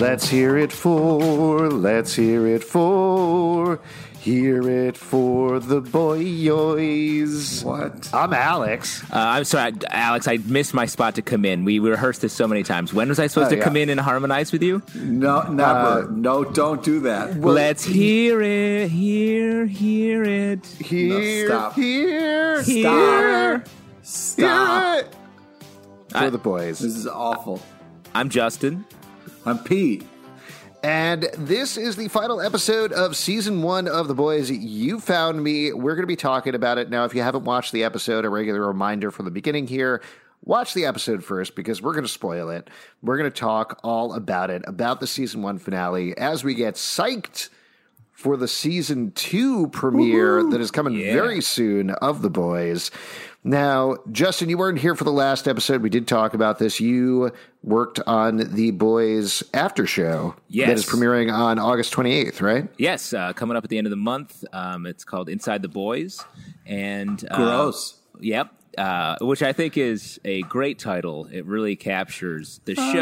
Let's hear it for, let's hear it for, hear it for the boys. What? I'm Alex. Uh, I'm sorry, Alex. I missed my spot to come in. We rehearsed this so many times. When was I supposed Oh, to yeah. come in and harmonize with you? No, never. no, don't do that. Let's hear it, hear, hear it. Here, stop. here, Here. Stop. hear it. For the boys. This is awful. I'm Justin. I'm Pete. And this is the final episode of season one of The Boys. You found me. We're going to be talking about it. Now, if you haven't watched the episode, a regular reminder from the beginning here watch the episode first because we're going to spoil it. We're going to talk all about it, about the season one finale as we get psyched for the season two premiere that is coming Yeah. very soon of The Boys. Now, Justin, you weren't here for the last episode. We did talk about this. You worked on The Boys after show Yes. that is premiering on August 28th, right? Yes, uh, coming up at the end of the month. Um, it's called Inside the Boys, and uh, Gross. Yep. Uh, which I think is a great title. It really captures the show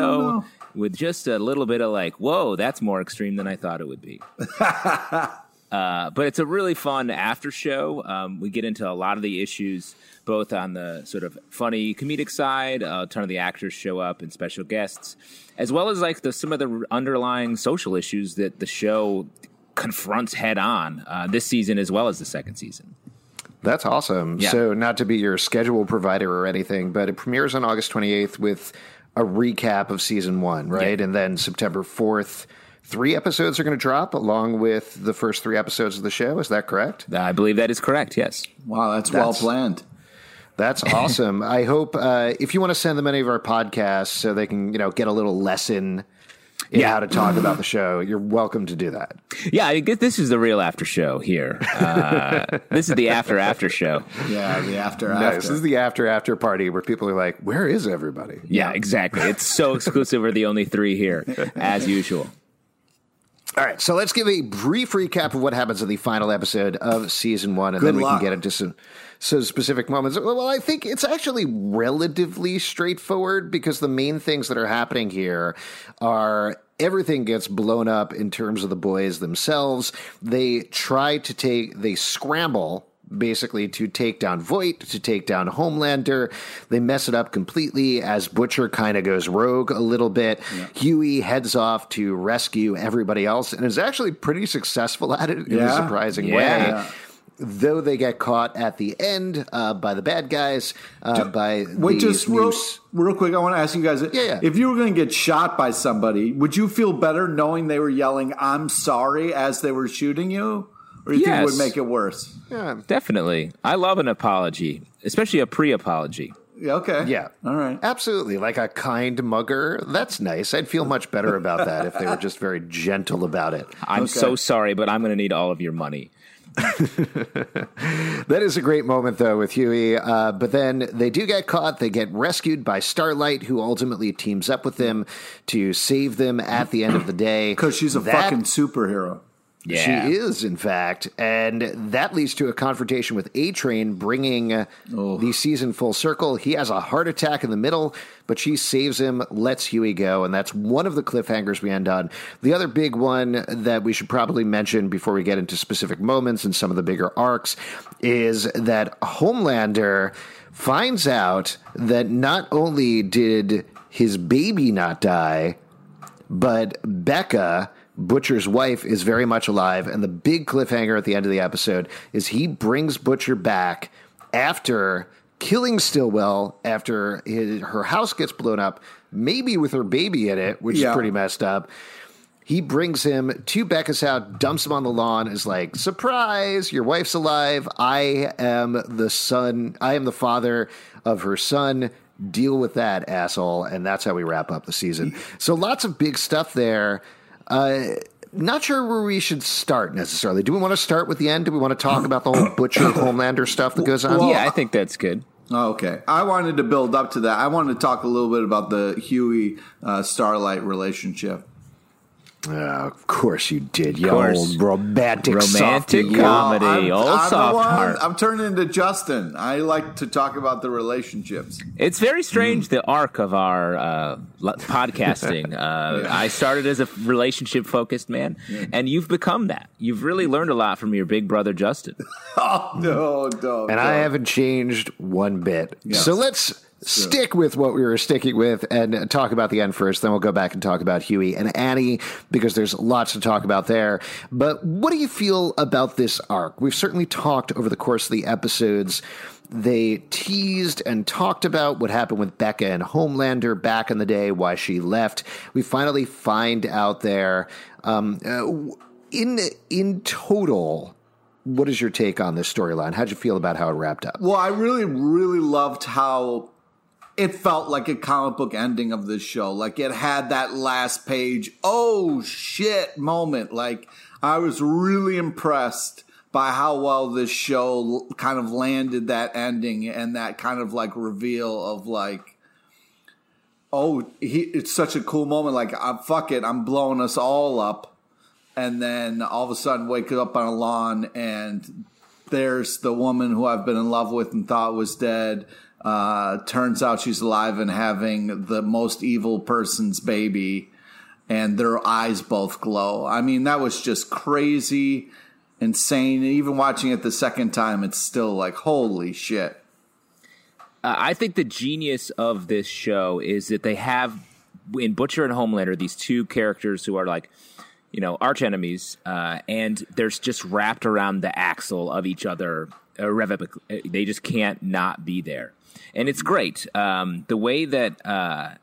no. with just a little bit of like, whoa, that's more extreme than I thought it would be. uh, but it's a really fun after show. Um, we get into a lot of the issues, both on the sort of funny comedic side. A ton of the actors show up and special guests, as well as like the some of the underlying social issues that the show confronts head on uh, this season as well as the second season. That's awesome. Yeah. So, not to be your schedule provider or anything, but it premieres on August 28th with a recap of season one, right? Yeah. And then September 4th, three episodes are going to drop along with the first three episodes of the show. Is that correct? I believe that is correct. Yes. Wow, that's, well planned. That's awesome. I hope uh, if you want to send them any of our podcasts so they can, you know, get a little lesson in Yeah. how to talk about the show, you're welcome to do that. Yeah, I guess this is the real after show here. Uh, this is the after after show. Yeah, the after Nice. after. This is the after after party where people are like, "Where is everybody?" Yeah, exactly. It's so exclusive. We're the only three here, as usual. All right, so let's give a brief recap of what happens in the final episode of season one, and Good then we luck. can get into some, some specific moments. Well, I think it's actually relatively straightforward because the main things that are happening here are everything gets blown up in terms of the boys themselves. They try to take, they scramble basically to take down Vought, to take down Homelander. They mess it up completely as Butcher kind of goes rogue a little bit. Hughie heads off to rescue everybody else and is actually pretty successful at it in a surprising Yeah. way. Yeah. Though they get caught at the end uh, by the bad guys, uh, by Wait, just real, real quick. I want to ask you guys: yeah. if you were going to get shot by somebody, would you feel better knowing they were yelling "I'm sorry" as they were shooting you, or you think it would make it worse? Yeah. Definitely. I love an apology, especially a pre apology. Yeah, okay. Yeah. All right. Absolutely. Like a kind mugger. That's nice. I'd feel much better about that if they were just very gentle about it. I'm so sorry, but I'm going to need all of your money. That is a great moment, though, with Hughie. Uh, but then they do get caught. They get rescued by Starlight, who ultimately teams up with them to save them at the end of the day. Because she's a That- fucking superhero. Yeah. She is, in fact. And that leads to a confrontation with A Train, bringing uh, the season full circle. He has a heart attack in the middle, but she saves him, lets Hughie go. And that's one of the cliffhangers we end on. The other big one that we should probably mention before we get into specific moments and some of the bigger arcs is that Homelander finds out that not only did his baby not die, but Becca, Butcher's wife, is very much alive. And the big cliffhanger at the end of the episode is he brings Butcher back after killing Stillwell, after his, her house gets blown up, maybe with her baby in it, which Yeah. is pretty messed up. he brings him to Becca's house, dumps him on the lawn, is like, surprise, your wife's alive. I am the son, I am the father of her son. Deal with that, asshole. And that's how we wrap up the season. So lots of big stuff there. Uh, not sure where we should start necessarily. Do we want to start with the end? Do we want to talk about the whole Butcher Homelander stuff that goes on? Well, yeah, I think that's good. Oh, okay. I wanted to build up to that. I wanted to talk a little bit about the Hughie uh, Starlight relationship. Uh, of course you did, you course. old romantic, Romantic softy. comedy. Comedy, old I'm soft one- heart. I'm turning into Justin. I like to talk about the relationships. It's very strange the arc of our uh, podcasting. Uh, I started as a relationship focused man, and you've become that. You've really learned a lot from your big brother Justin. Oh no, no, And no. I haven't changed one bit. So let's stick with what we were sticking with and talk about the end first. Then we'll go back and talk about Hughie and Annie because there's lots to talk about there. But what do you feel about this arc? We've certainly talked over the course of the episodes. They teased and talked about what happened with Becca and Homelander back in the day, why she left. We finally find out there. Um, uh, in in total, what is your take on this storyline? How'd you feel about how it wrapped up? Well, I really, really loved how it felt like a comic book ending of this show. Like it had that last page, oh shit moment. Like I was really impressed by how well this show kind of landed that ending and that kind of like reveal of like, oh, he, it's such a cool moment. Like, uh, fuck it, I'm blowing us all up. And then all of a sudden, wake up on a lawn and there's the woman who I've been in love with and thought was dead. Uh, turns out she's alive and having the most evil person's baby, and their eyes both glow. I mean, that was just crazy, insane. And Even watching it the second time, it's still like, holy shit. Uh, I think the genius of this show is that they have in Butcher and Homelander these two characters who are like, you know, arch enemies, uh, and they're just wrapped around the axle of each other irrevocably. They just can't not be there, and it's great. Um, the way that uh,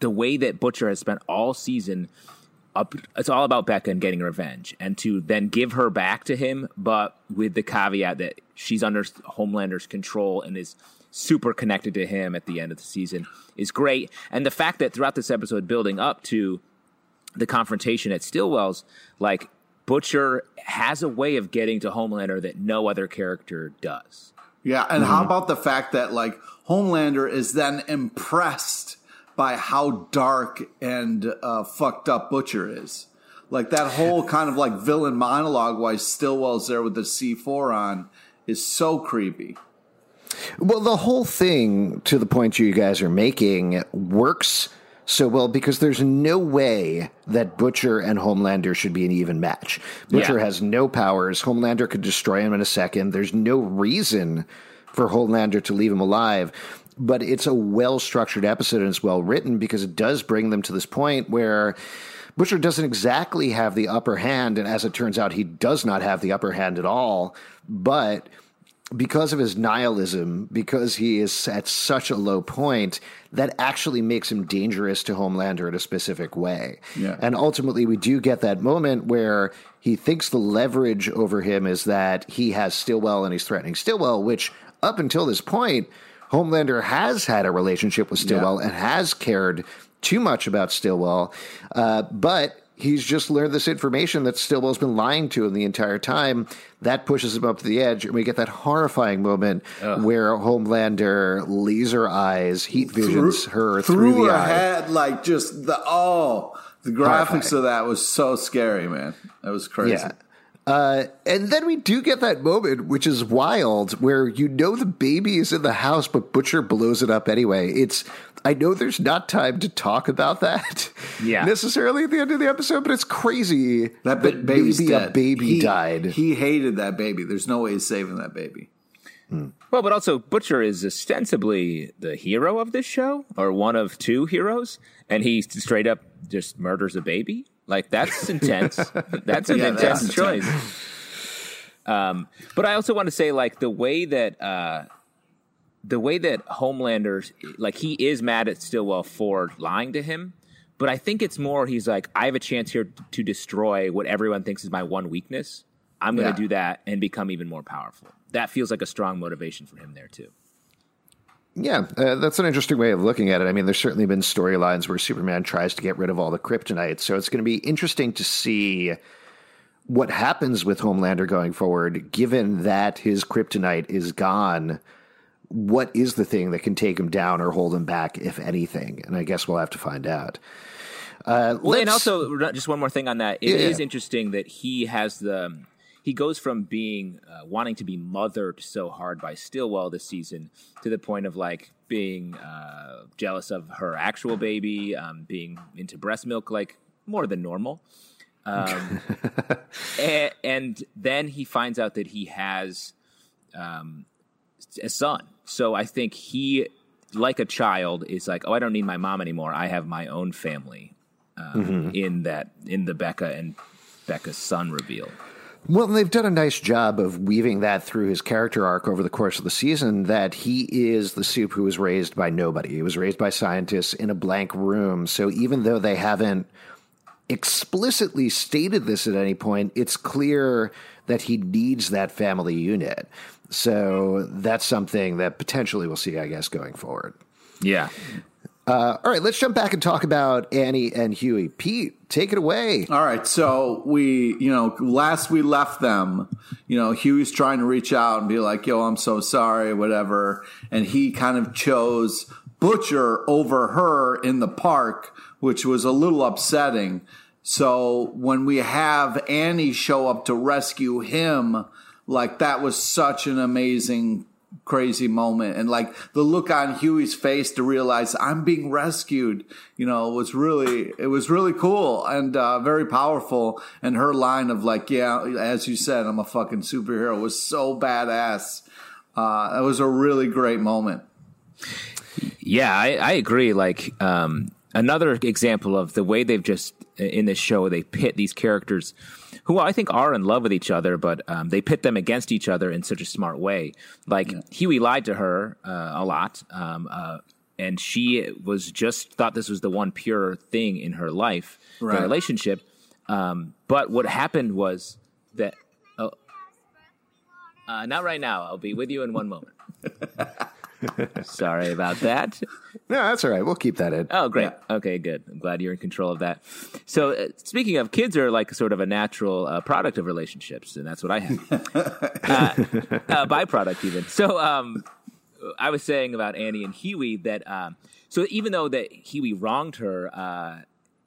the way that Butcher has spent all season. Up, it's all about Becca and getting revenge, and to then give her back to him, but with the caveat that she's under Homelander's control and is super connected to him at the end of the season is great. And the fact that throughout this episode, building up to the confrontation at Stillwell's, like Butcher has a way of getting to Homelander that no other character does. Yeah, and how about the fact that like Homelander is then impressed by how dark and uh, fucked up Butcher is. Like that whole kind of like villain monologue while Stillwell's there with the C4 on is so creepy. Well, the whole thing, to the point you guys are making, works so well because there's no way that Butcher and Homelander should be an even match. Butcher Yeah. has no powers. Homelander could destroy him in a second. There's no reason for Homelander to leave him alive. But it's a well structured episode and it's well written because it does bring them to this point where Butcher doesn't exactly have the upper hand. And as it turns out, he does not have the upper hand at all. But because of his nihilism, because he is at such a low point, that actually makes him dangerous to Homelander in a specific way. Yeah. And ultimately, we do get that moment where he thinks the leverage over him is that he has Stillwell and he's threatening Stillwell, which up until this point, Homelander has had a relationship with Stillwell and has cared too much about Stillwell. Uh, but he's just learned this information that Stillwell's been lying to him the entire time. That pushes him up to the edge, and we get that horrifying moment where Homelander laser eyes, heat visions her through, through the her eye. head, like just the oh, the graphics Horrifying. of that was so scary, man. That was crazy. Yeah. Uh, and then we do get that moment, which is wild, where you know the baby is in the house, but Butcher blows it up anyway. It's I know there's not time to talk about that Yeah. necessarily at the end of the episode, but it's crazy That ba- baby's maybe dead. a baby He- died. He hated that baby. There's no way he's saving that baby. Well, but also Butcher is ostensibly the hero of this show, or one of two heroes, and he straight up just murders a baby. Like that's intense. that's an Yeah, intense that's choice. Um, but I also want to say, like the way that uh, the way that Homelander's like he is mad at Stillwell for lying to him, but I think it's more he's like, I have a chance here to destroy what everyone thinks is my one weakness. I'm going to Yeah. do that and become even more powerful. That feels like a strong motivation for him there too. Yeah, uh, that's an interesting way of looking at it. I mean, there's certainly been storylines where Superman tries to get rid of all the kryptonite, so it's going to be interesting to see what happens with Homelander going forward, given that his kryptonite is gone. What is the thing that can take him down or hold him back, if anything? And I guess we'll have to find out. Uh, Well, and also just one more thing on that. It is Yeah. interesting that he has the he goes from being uh, wanting to be mothered so hard by Stillwell this season to the point of like being uh, jealous of her actual baby, um, being into breast milk like more than normal. Um, and, and then he finds out that he has um, a son. So I think he, like a child, is like, oh, I don't need my mom anymore. I have my own family. Um, In that, in the Becca and Becca's son reveal. Well, they've done a nice job of weaving that through his character arc over the course of the season that he is the supe who was raised by nobody. He was raised by scientists in a blank room. So even though they haven't explicitly stated this at any point, it's clear that he needs that family unit. So that's something that potentially we'll see, I guess, going forward. Yeah, Uh, all right, let's jump back and talk about Annie and Hughie. Pete, take it away. All right, so we, you know, last we left them, you know, Hughie's trying to reach out and be like, "Yo, I'm so sorry," whatever, and he kind of chose Butcher over her in the park, which was a little upsetting. So when we have Annie show up to rescue him, like that was such an amazing crazy moment and like the look on Hughie's face to realize I'm being rescued, you know, was really it was really cool and uh, very powerful. And her line of like, yeah, as you said, I'm a fucking superhero was so badass. Uh, it was a really great moment. yeah, I, I agree. Like um, another example of the way they've just in this show they pit these characters who I think are in love with each other, but um, they pit them against each other in such a smart way. Like Hughie lied to her uh, a lot, um, uh, and she was just thought this was the one pure thing in her life, Right. the relationship. Um, but what happened was that. Oh, uh, not right now. I'll be with you in one moment. Sorry about that. No, that's all right. We'll keep that in. Oh, great. Okay, good. I'm glad you're in control of that. So, uh, speaking of kids, are like sort of a natural uh, product of relationships, and that's what I have. uh, uh, byproduct, even. So, um, I was saying about Annie and Hughie that um, so even though that Hughie wronged her, uh,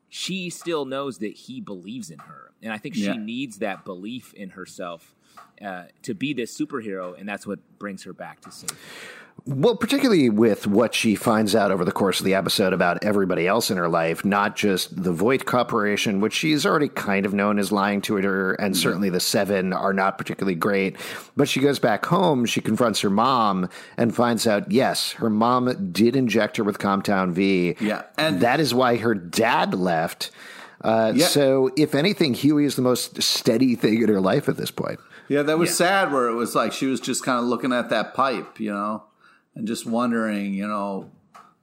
she still knows that he believes in her, and I think she Yeah. needs that belief in herself uh, to be this superhero, and that's what brings her back to safety. Well, particularly with what she finds out over the course of the episode about everybody else in her life, not just the Vought Corporation, which she's already kind of known as lying to her, and certainly the Seven are not particularly great. But she goes back home, she confronts her mom, and finds out, yes, her mom did inject her with Compound V. Yeah, and- that is why her dad left. Uh, Yeah. So, if anything, Hughie is the most steady thing in her life at this point. Yeah, that was sad where it was like she was just kind of looking at that pipe, you know, and just wondering, you know,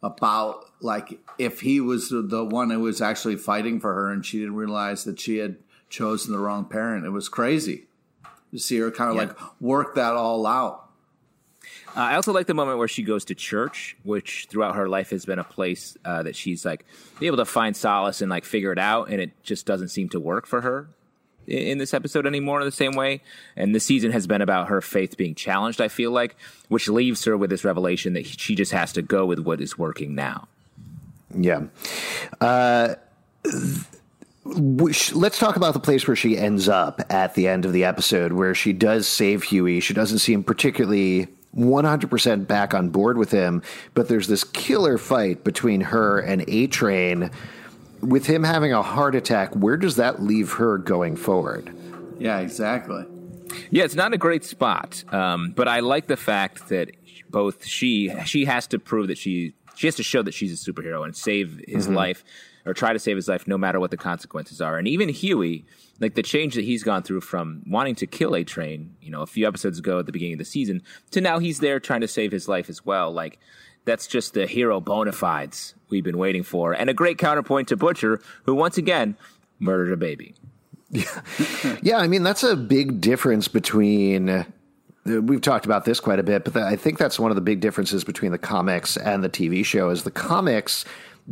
about like if he was the- one who was actually fighting for her and she didn't realize that she had chosen the wrong parent. It was crazy to see her kind of like work that all out. Uh, I also like the moment where she goes to church, which throughout her life has been a place uh, that she's like be able to find solace and like figure it out, and it just doesn't seem to work for her in this episode anymore in the same way. And the season has been about her faith being challenged. I feel like, which leaves her with this revelation that she just has to go with what is working now. Yeah. Uh, which, let's talk about the place where she ends up at the end of the episode, where she does save Hughie. She doesn't seem particularly 100% back on board with him, but there's this killer fight between her and A Train. With him having a heart attack, where does that leave her going forward? Yeah, exactly. Yeah, it's not a great spot, um, but I like the fact that both she she has to prove that she she has to show that she's a superhero and save his life or try to save his life no matter what the consequences are. And even Hughie, like the change that he's gone through from wanting to kill A Train, you know, a few episodes ago at the beginning of the season, to now he's there trying to save his life as well. Like that's just the hero bona fides we've been waiting for, and a great counterpoint to Butcher, who once again murdered a baby. yeah, I mean that's a big difference between. We've talked about this quite a bit, but I think that's one of the big differences between the comics and the TV show. Is the comics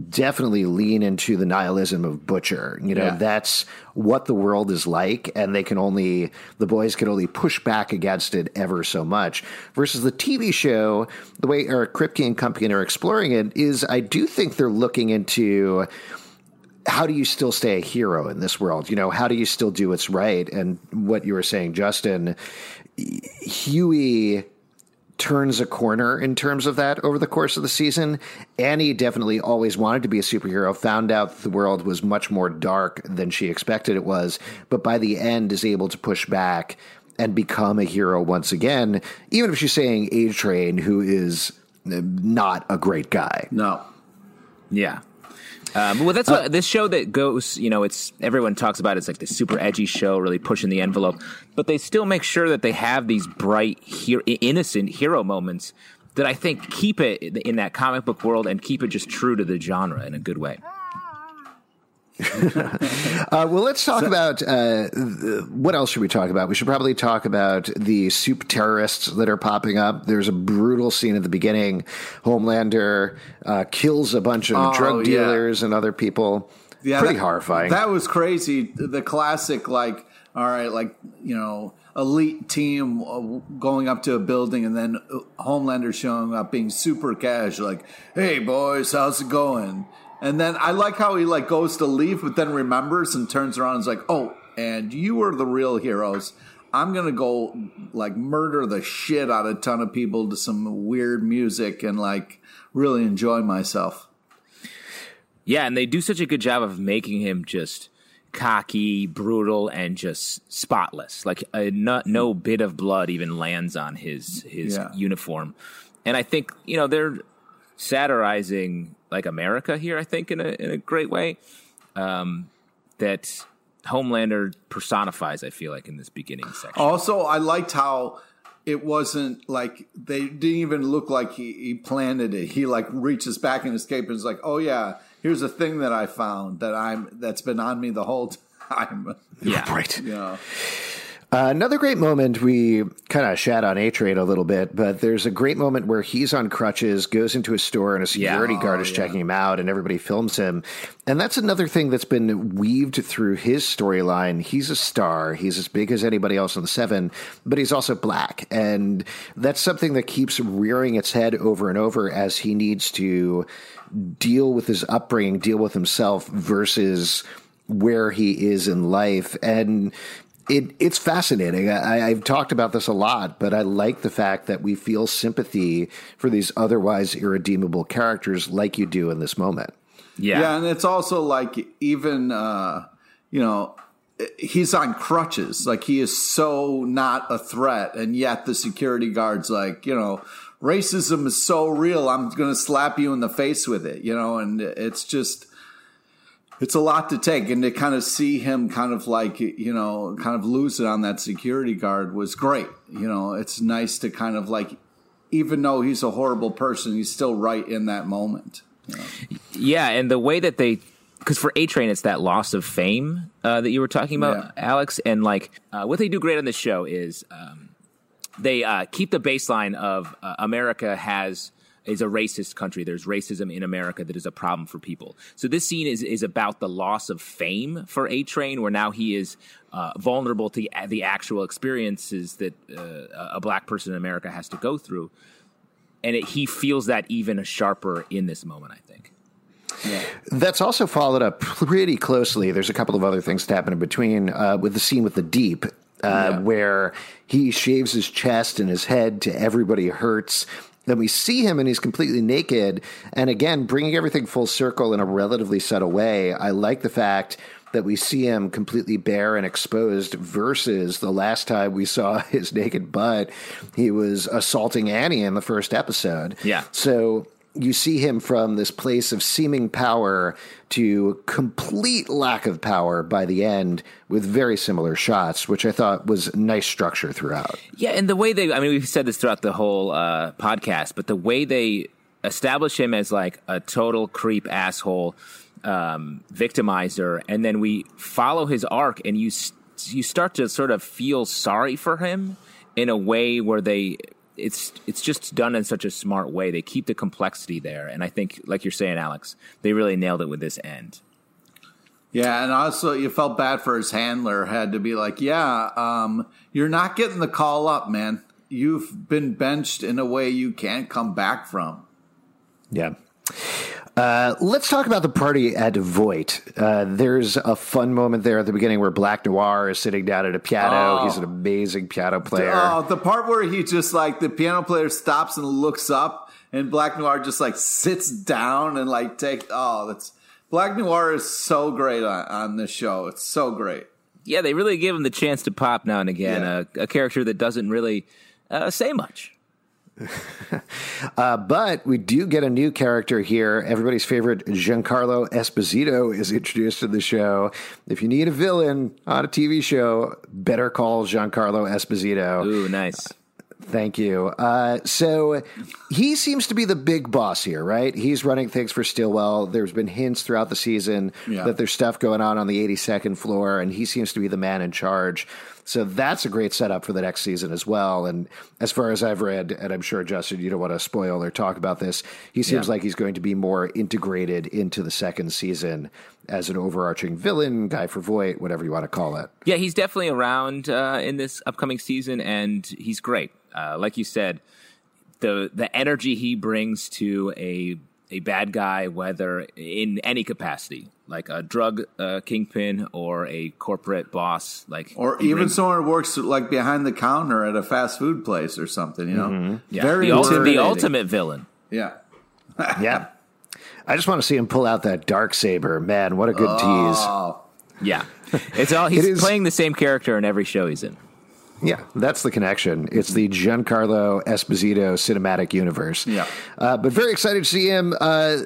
definitely lean into the nihilism of Butcher. You know, yeah. that's what the world is like, and they can only, the boys can only push back against it ever so much. Versus the TV show, the way Eric Kripke and company are exploring it is, I do think they're looking into how do you still stay a hero in this world? You know, how do you still do what's right? And what you were saying, Justin, Hughie turns a corner in terms of that over the course of the season. Annie definitely always wanted to be a superhero, found out the world was much more dark than she expected it was, but by the end is able to push back and become a hero once again, even if she's saying A Train, who is uh, not a great guy. No. Yeah. Um, well, that's what uh, this show that goes. You know, it's everyone talks about. It's like the super edgy show, really pushing the envelope. But they still make sure that they have these bright, innocent hero moments that I think keep it in that comic book world and keep it just true to the genre in a good way. uh, well, let's talk so, about uh, what else should we talk about? We should probably talk about the supe terrorists that are popping up. There's a brutal scene at the beginning. Homelander uh, kills a bunch of oh, drug dealers yeah. and other people. Yeah, pretty that, horrifying. That was crazy. The classic, like, all right, like you know, elite team uh, going up to a building and then Homelander showing up being super cash, like, "Hey boys, how's it going?" And then I like how he like goes to leave, but then remembers and turns around and is like, "Oh, and you are the real heroes. I'm gonna go like murder the shit out of a ton of people to some weird music and like really enjoy myself." Yeah, and they do such a good job of making him just cocky, brutal, and just spotless. Like uh, no, no bit of blood even lands on his his yeah. uniform. And I think you know they're satirizing like America here. I think in a in a great way um, that Homelander personifies. I feel like in this beginning section. Also, I liked how it wasn't like they didn't even look like he, he planted it. He like reaches back in his cape and is like, "Oh yeah, here's a thing that I found that I'm that's been on me the whole time." Yeah, right. Yeah. Uh, another great moment, we kind of shat on A Train a little bit, but there's a great moment where he's on crutches, goes into a store, and a security yeah. guard oh, is yeah. checking him out, and everybody films him. And that's another thing that's been weaved through his storyline. He's a star, he's as big as anybody else on the Seven, but he's also black. And that's something that keeps rearing its head over and over as he needs to deal with his upbringing, deal with himself versus where he is in life. And it, it's fascinating. I, have talked about this a lot, but I like the fact that we feel sympathy for these otherwise irredeemable characters like you do in this moment. Yeah. Yeah. And it's also like, even, uh, you know, he's on crutches. Like, he is so not a threat. And yet the security guard's like, you know, racism is so real. I'm going to slap you in the face with it, you know, and it's just it's a lot to take and to kind of see him kind of like you know kind of lose it on that security guard was great you know it's nice to kind of like even though he's a horrible person he's still right in that moment you know? yeah and the way that they because for A Train, it's that loss of fame uh, that you were talking about, yeah. Alex. And like uh, what they do great on this show is um, they uh, keep the baseline of uh, America has is a racist country. There's racism in America that is a problem for people. So this scene is is about the loss of fame for A Train, where now he is uh, vulnerable to the actual experiences that uh, a black person in America has to go through, and it, he feels that even sharper in this moment. I think. Yeah. That's also followed up pretty closely. There's a couple of other things that happen in between uh, with the scene with the Deep, uh, yeah. where he shaves his chest and his head to everybody hurts then we see him and he's completely naked. And again, bringing everything full circle in a relatively subtle way. I like the fact that we see him completely bare and exposed versus the last time we saw his naked butt, he was assaulting Annie in the first episode. Yeah. So you see him from this place of seeming power to complete lack of power by the end with very similar shots, which I thought was nice structure throughout. Yeah, and the way they, I mean, we've said this throughout the whole uh, podcast, but the way they establish him as like a total creep asshole um, victimizer, and then we follow his arc, and you you start to sort of feel sorry for him in a way where they it's it's just done in such a smart way. They keep the complexity there, and I think, like you're saying, Alex, they really nailed it with this end. Yeah, and also you felt bad for his handler. Had to be like, yeah, um, you're not getting the call up, man. You've been benched in a way you can't come back from. Yeah. Uh, let's talk about the party at Vought. Uh, there's a fun moment there at the beginning where Black Noir is sitting down at a piano. Oh. He's an amazing piano player. Oh, the part where he just like the piano player stops and looks up, and Black Noir just like sits down and like take. Oh, that's Black Noir is so great on, on this show. It's so great. Yeah, they really give him the chance to pop now and again. Yeah. A, a, character that doesn't really uh, say much. uh, but we do get a new character here. Everybody's favorite Giancarlo Esposito is introduced to the show. If you need a villain on a TV show, better call Giancarlo Esposito. Ooh, nice. Thank you. Uh, so he seems to be the big boss here, right? He's running things for Stillwell. There's been hints throughout the season yeah. that there's stuff going on on the 82nd floor, and he seems to be the man in charge. So that's a great setup for the next season as well. And as far as I've read, and I'm sure Justin, you don't want to spoil or talk about this, he seems yeah. like he's going to be more integrated into the second season as an overarching villain, guy for Vought, whatever you want to call it. Yeah, he's definitely around uh, in this upcoming season, and he's great. Uh, like you said, the the energy he brings to a a bad guy, whether in any capacity, like a drug uh, kingpin or a corporate boss, like or even brings, someone who works like behind the counter at a fast food place or something. You know, mm-hmm. yeah. very the, ulti- the ultimate villain. Yeah, yeah. I just want to see him pull out that Darksaber. Man, what a good oh. tease! Yeah, it's all he's it playing the same character in every show he's in. Yeah, that's the connection. It's the Giancarlo Esposito cinematic universe. Yeah. Uh, but very excited to see him. Uh,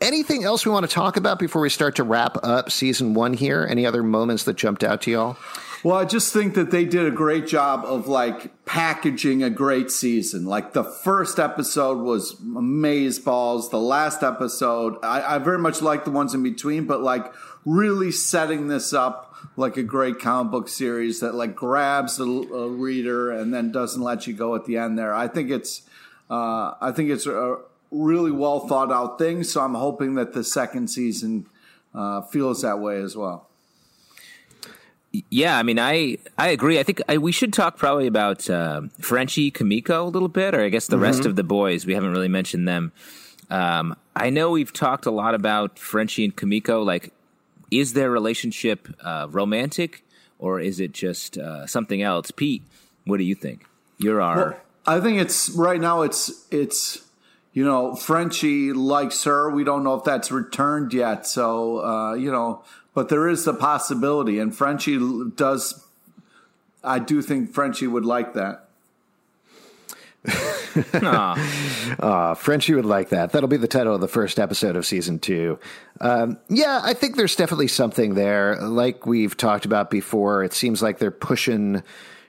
anything else we want to talk about before we start to wrap up season one here? Any other moments that jumped out to y'all? Well, I just think that they did a great job of like packaging a great season. Like the first episode was maze balls. The last episode, I, I very much like the ones in between, but like really setting this up like a great comic book series that like grabs the reader and then doesn't let you go at the end there. I think it's uh, I think it's a really well thought out thing. So I'm hoping that the second season uh, feels that way as well. Yeah, I mean, I I agree. I think I, we should talk probably about uh, Frenchie, Kimiko a little bit, or I guess the mm-hmm. rest of the boys. We haven't really mentioned them. Um, I know we've talked a lot about Frenchie and Kimiko, like is their relationship uh, romantic or is it just uh, something else? Pete, what do you think? You're our. Well, I think it's right now. It's it's you know Frenchie likes her. We don't know if that's returned yet. So uh, you know, but there is the possibility, and Frenchie does. I do think Frenchie would like that. uh, Frenchie would like that. That'll be the title of the first episode of season two. Um, yeah, I think there's definitely something there. Like we've talked about before, it seems like they're pushing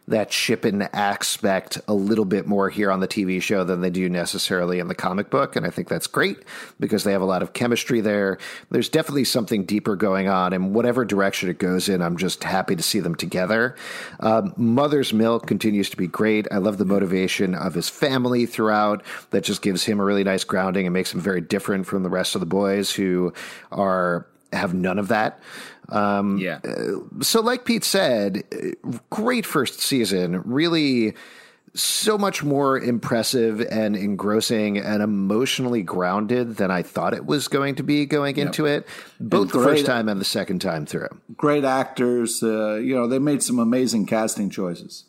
that shipping aspect a little bit more here on the TV show than they do necessarily in the comic book. And I think that's great because they have a lot of chemistry there. There's definitely something deeper going on, and whatever direction it goes in, I'm just happy to see them together. Um, Mother's Milk continues to be great. I love the motivation of his family throughout. That just gives him a really nice grounding and makes him very different from the rest of the boys who are have none of that. Um, yeah. Uh, so, like Pete said, great first season. Really, so much more impressive and engrossing and emotionally grounded than I thought it was going to be going yep. into it, both the first time and the second time through. Great actors. Uh, you know, they made some amazing casting choices.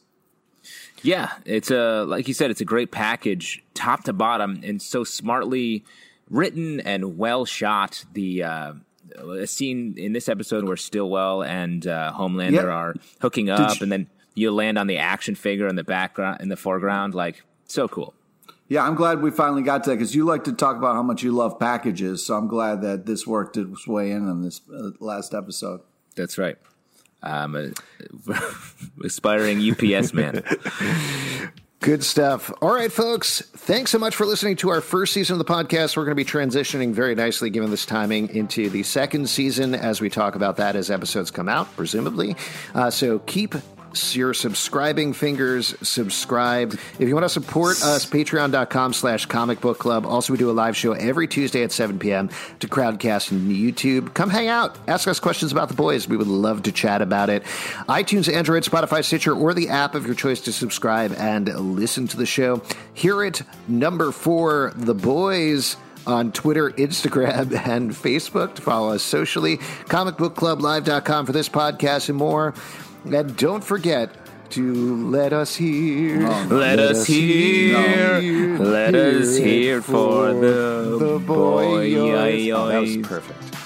Yeah, it's a like you said, it's a great package, top to bottom, and so smartly written and well shot. The uh, a scene in this episode where Stillwell and uh, Homelander are hooking up, you, and then you land on the action figure in the background, in the foreground. Like, so cool. Yeah, I'm glad we finally got to that because you like to talk about how much you love packages. So I'm glad that this worked its way in on this uh, last episode. That's right. I'm a aspiring UPS man. Good stuff. All right, folks. Thanks so much for listening to our first season of the podcast. We're going to be transitioning very nicely, given this timing, into the second season as we talk about that as episodes come out, presumably. Uh, so keep your subscribing fingers subscribe. If you want to support us patreon.com slash comic book club. Also we do a live show every tuesday at 7 p.m to crowdcast and youtube. Come hang out. Ask us questions about the boys. We would love to chat about it. itunes android spotify stitcher or the app of your choice to subscribe and listen to the show. Hear it. Number four the boys on Twitter, Instagram, and Facebook to follow us socially. Comicbookclublive.com for this podcast and more. And don't forget to let us hear. let, let, us, hear. hear. Let us hear for the, the boy. boy. Oh, that was perfect.